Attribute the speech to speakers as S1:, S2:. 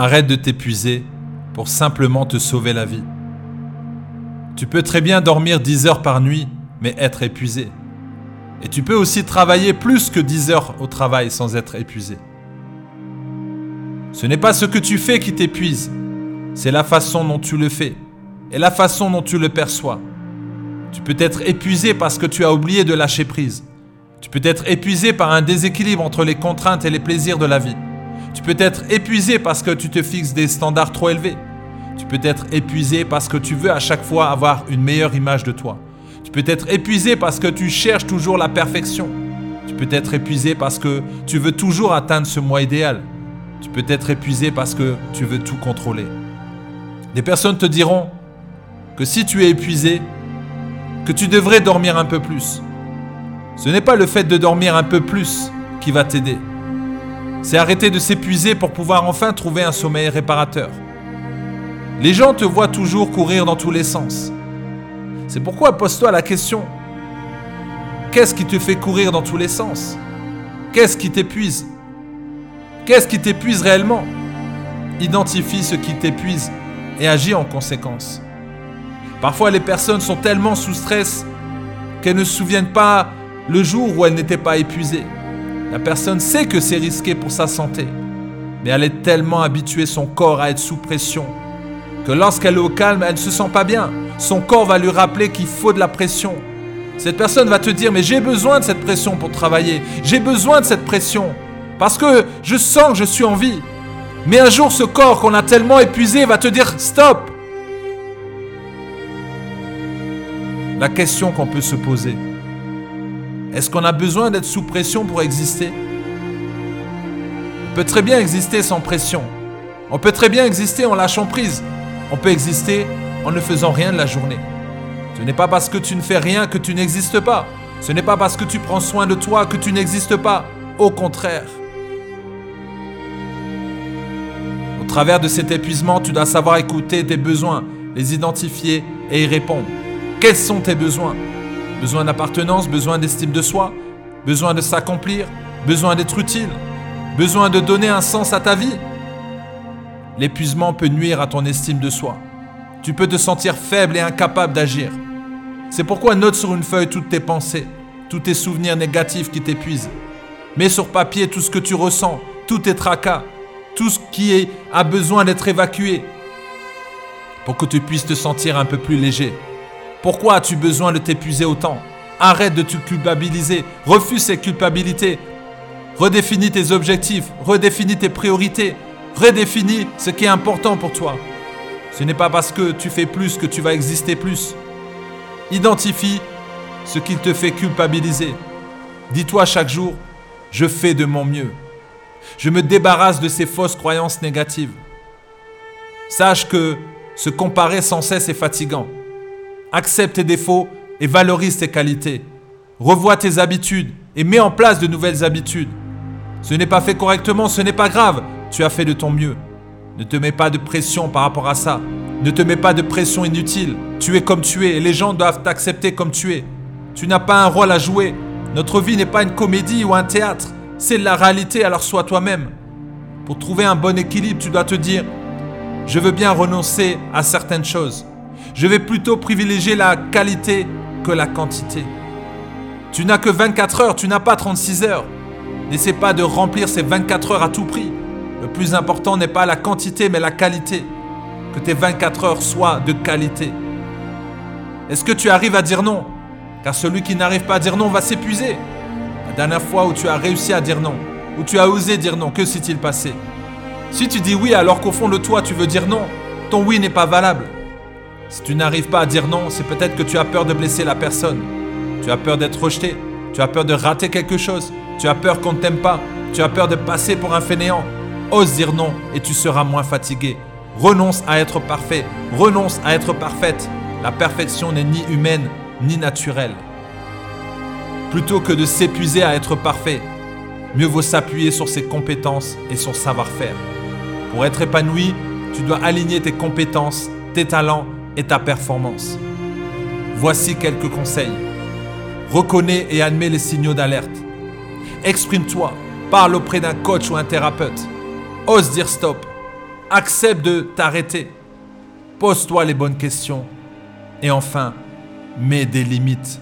S1: Arrête de t'épuiser pour simplement te sauver la vie. Tu peux très bien dormir 10 heures par nuit, mais être épuisé. Et tu peux aussi travailler plus que 10 heures au travail sans être épuisé. Ce n'est pas ce que tu fais qui t'épuise, c'est la façon dont tu le fais et la façon dont tu le perçois. Tu peux être épuisé parce que tu as oublié de lâcher prise. Tu peux être épuisé par un déséquilibre entre les contraintes et les plaisirs de la vie. Tu peux être épuisé parce que tu te fixes des standards trop élevés. Tu peux être épuisé parce que tu veux à chaque fois avoir une meilleure image de toi. Tu peux être épuisé parce que tu cherches toujours la perfection. Tu peux être épuisé parce que tu veux toujours atteindre ce moi idéal. Tu peux être épuisé parce que tu veux tout contrôler. Des personnes te diront que si tu es épuisé, que tu devrais dormir un peu plus. Ce n'est pas le fait de dormir un peu plus qui va t'aider. C'est arrêter de s'épuiser pour pouvoir enfin trouver un sommeil réparateur. Les gens te voient toujours courir dans tous les sens. C'est pourquoi pose-toi la question. Qu'est-ce qui te fait courir dans tous les sens? Qu'est-ce qui t'épuise? Qu'est-ce qui t'épuise réellement? Identifie ce qui t'épuise et agis en conséquence. Parfois les personnes sont tellement sous stress qu'elles ne se souviennent pas le jour où elles n'étaient pas épuisées. La personne sait que c'est risqué pour sa santé, mais elle est tellement habituée son corps à être sous pression que lorsqu'elle est au calme, elle ne se sent pas bien. Son corps va lui rappeler qu'il faut de la pression. Cette personne va te dire, mais j'ai besoin de cette pression pour travailler. J'ai besoin de cette pression. Parce que je sens que je suis en vie. Mais un jour, ce corps qu'on a tellement épuisé va te dire, stop. La question qu'on peut se poser, est-ce qu'on a besoin d'être sous pression pour exister? On peut très bien exister sans pression. On peut très bien exister en lâchant prise. On peut exister en ne faisant rien de la journée. Ce n'est pas parce que tu ne fais rien que tu n'existes pas. Ce n'est pas parce que tu prends soin de toi que tu n'existes pas. Au contraire. Au travers de cet épuisement, tu dois savoir écouter tes besoins, les identifier et y répondre. Quels sont tes besoins? Besoin d'appartenance, besoin d'estime de soi, besoin de s'accomplir, besoin d'être utile, besoin de donner un sens à ta vie l'épuisement peut nuire à ton estime de soi. Tu peux te sentir faible et incapable d'agir. C'est pourquoi note sur une feuille toutes tes pensées, tous tes souvenirs négatifs qui t'épuisent. Mets sur papier tout ce que tu ressens, tous tes tracas, tout ce qui a besoin d'être évacué pour que tu puisses te sentir un peu plus léger. Pourquoi as-tu besoin de t'épuiser autant? Arrête de te culpabiliser, refuse ces culpabilités. Redéfinis tes objectifs, redéfinis tes priorités, Redéfinis ce qui est important pour toi. Ce n'est pas parce que tu fais plus que tu vas exister plus. Identifie ce qui te fait culpabiliser. Dis-toi chaque jour, je fais de mon mieux. Je me débarrasse de ces fausses croyances négatives. Sache que se comparer sans cesse est fatigant. Accepte tes défauts et valorise tes qualités. Revois tes habitudes et mets en place de nouvelles habitudes. Ce n'est pas fait correctement, ce n'est pas grave. Tu as fait de ton mieux. Ne te mets pas de pression par rapport à ça. Ne te mets pas de pression inutile. Tu es comme tu es et les gens doivent t'accepter comme tu es. Tu n'as pas un rôle à jouer. Notre vie n'est pas une comédie ou un théâtre. C'est la réalité, alors sois toi-même. Pour trouver un bon équilibre, tu dois te dire, je veux bien renoncer à certaines choses. Je vais plutôt privilégier la qualité que la quantité. Tu n'as que 24 heures, tu n'as pas 36 heures. N'essaie pas de remplir ces 24 heures à tout prix. Le plus important n'est pas la quantité, mais la qualité. Que tes 24 heures soient de qualité. Est-ce que tu arrives à dire non? Car celui qui n'arrive pas à dire non va s'épuiser. La dernière fois où tu as réussi à dire non, où tu as osé dire non, que s'est-il passé? Si tu dis oui alors qu'au fond de toi tu veux dire non, ton oui n'est pas valable. Si tu n'arrives pas à dire non, c'est peut-être que tu as peur de blesser la personne. Tu as peur d'être rejeté. Tu as peur de rater quelque chose. Tu as peur qu'on ne t'aime pas. Tu as peur de passer pour un fainéant. Ose dire non et tu seras moins fatigué. Renonce à être parfait. Renonce à être parfaite. La perfection n'est ni humaine ni naturelle. Plutôt que de s'épuiser à être parfait, mieux vaut s'appuyer sur ses compétences et son savoir-faire. Pour être épanoui, tu dois aligner tes compétences, tes talents et ta performance. Voici quelques conseils. Reconnais et admets les signaux d'alerte. Exprime-toi, parle auprès d'un coach ou un thérapeute. Ose dire stop. Accepte de t'arrêter. Pose-toi les bonnes questions. Et enfin, mets des limites.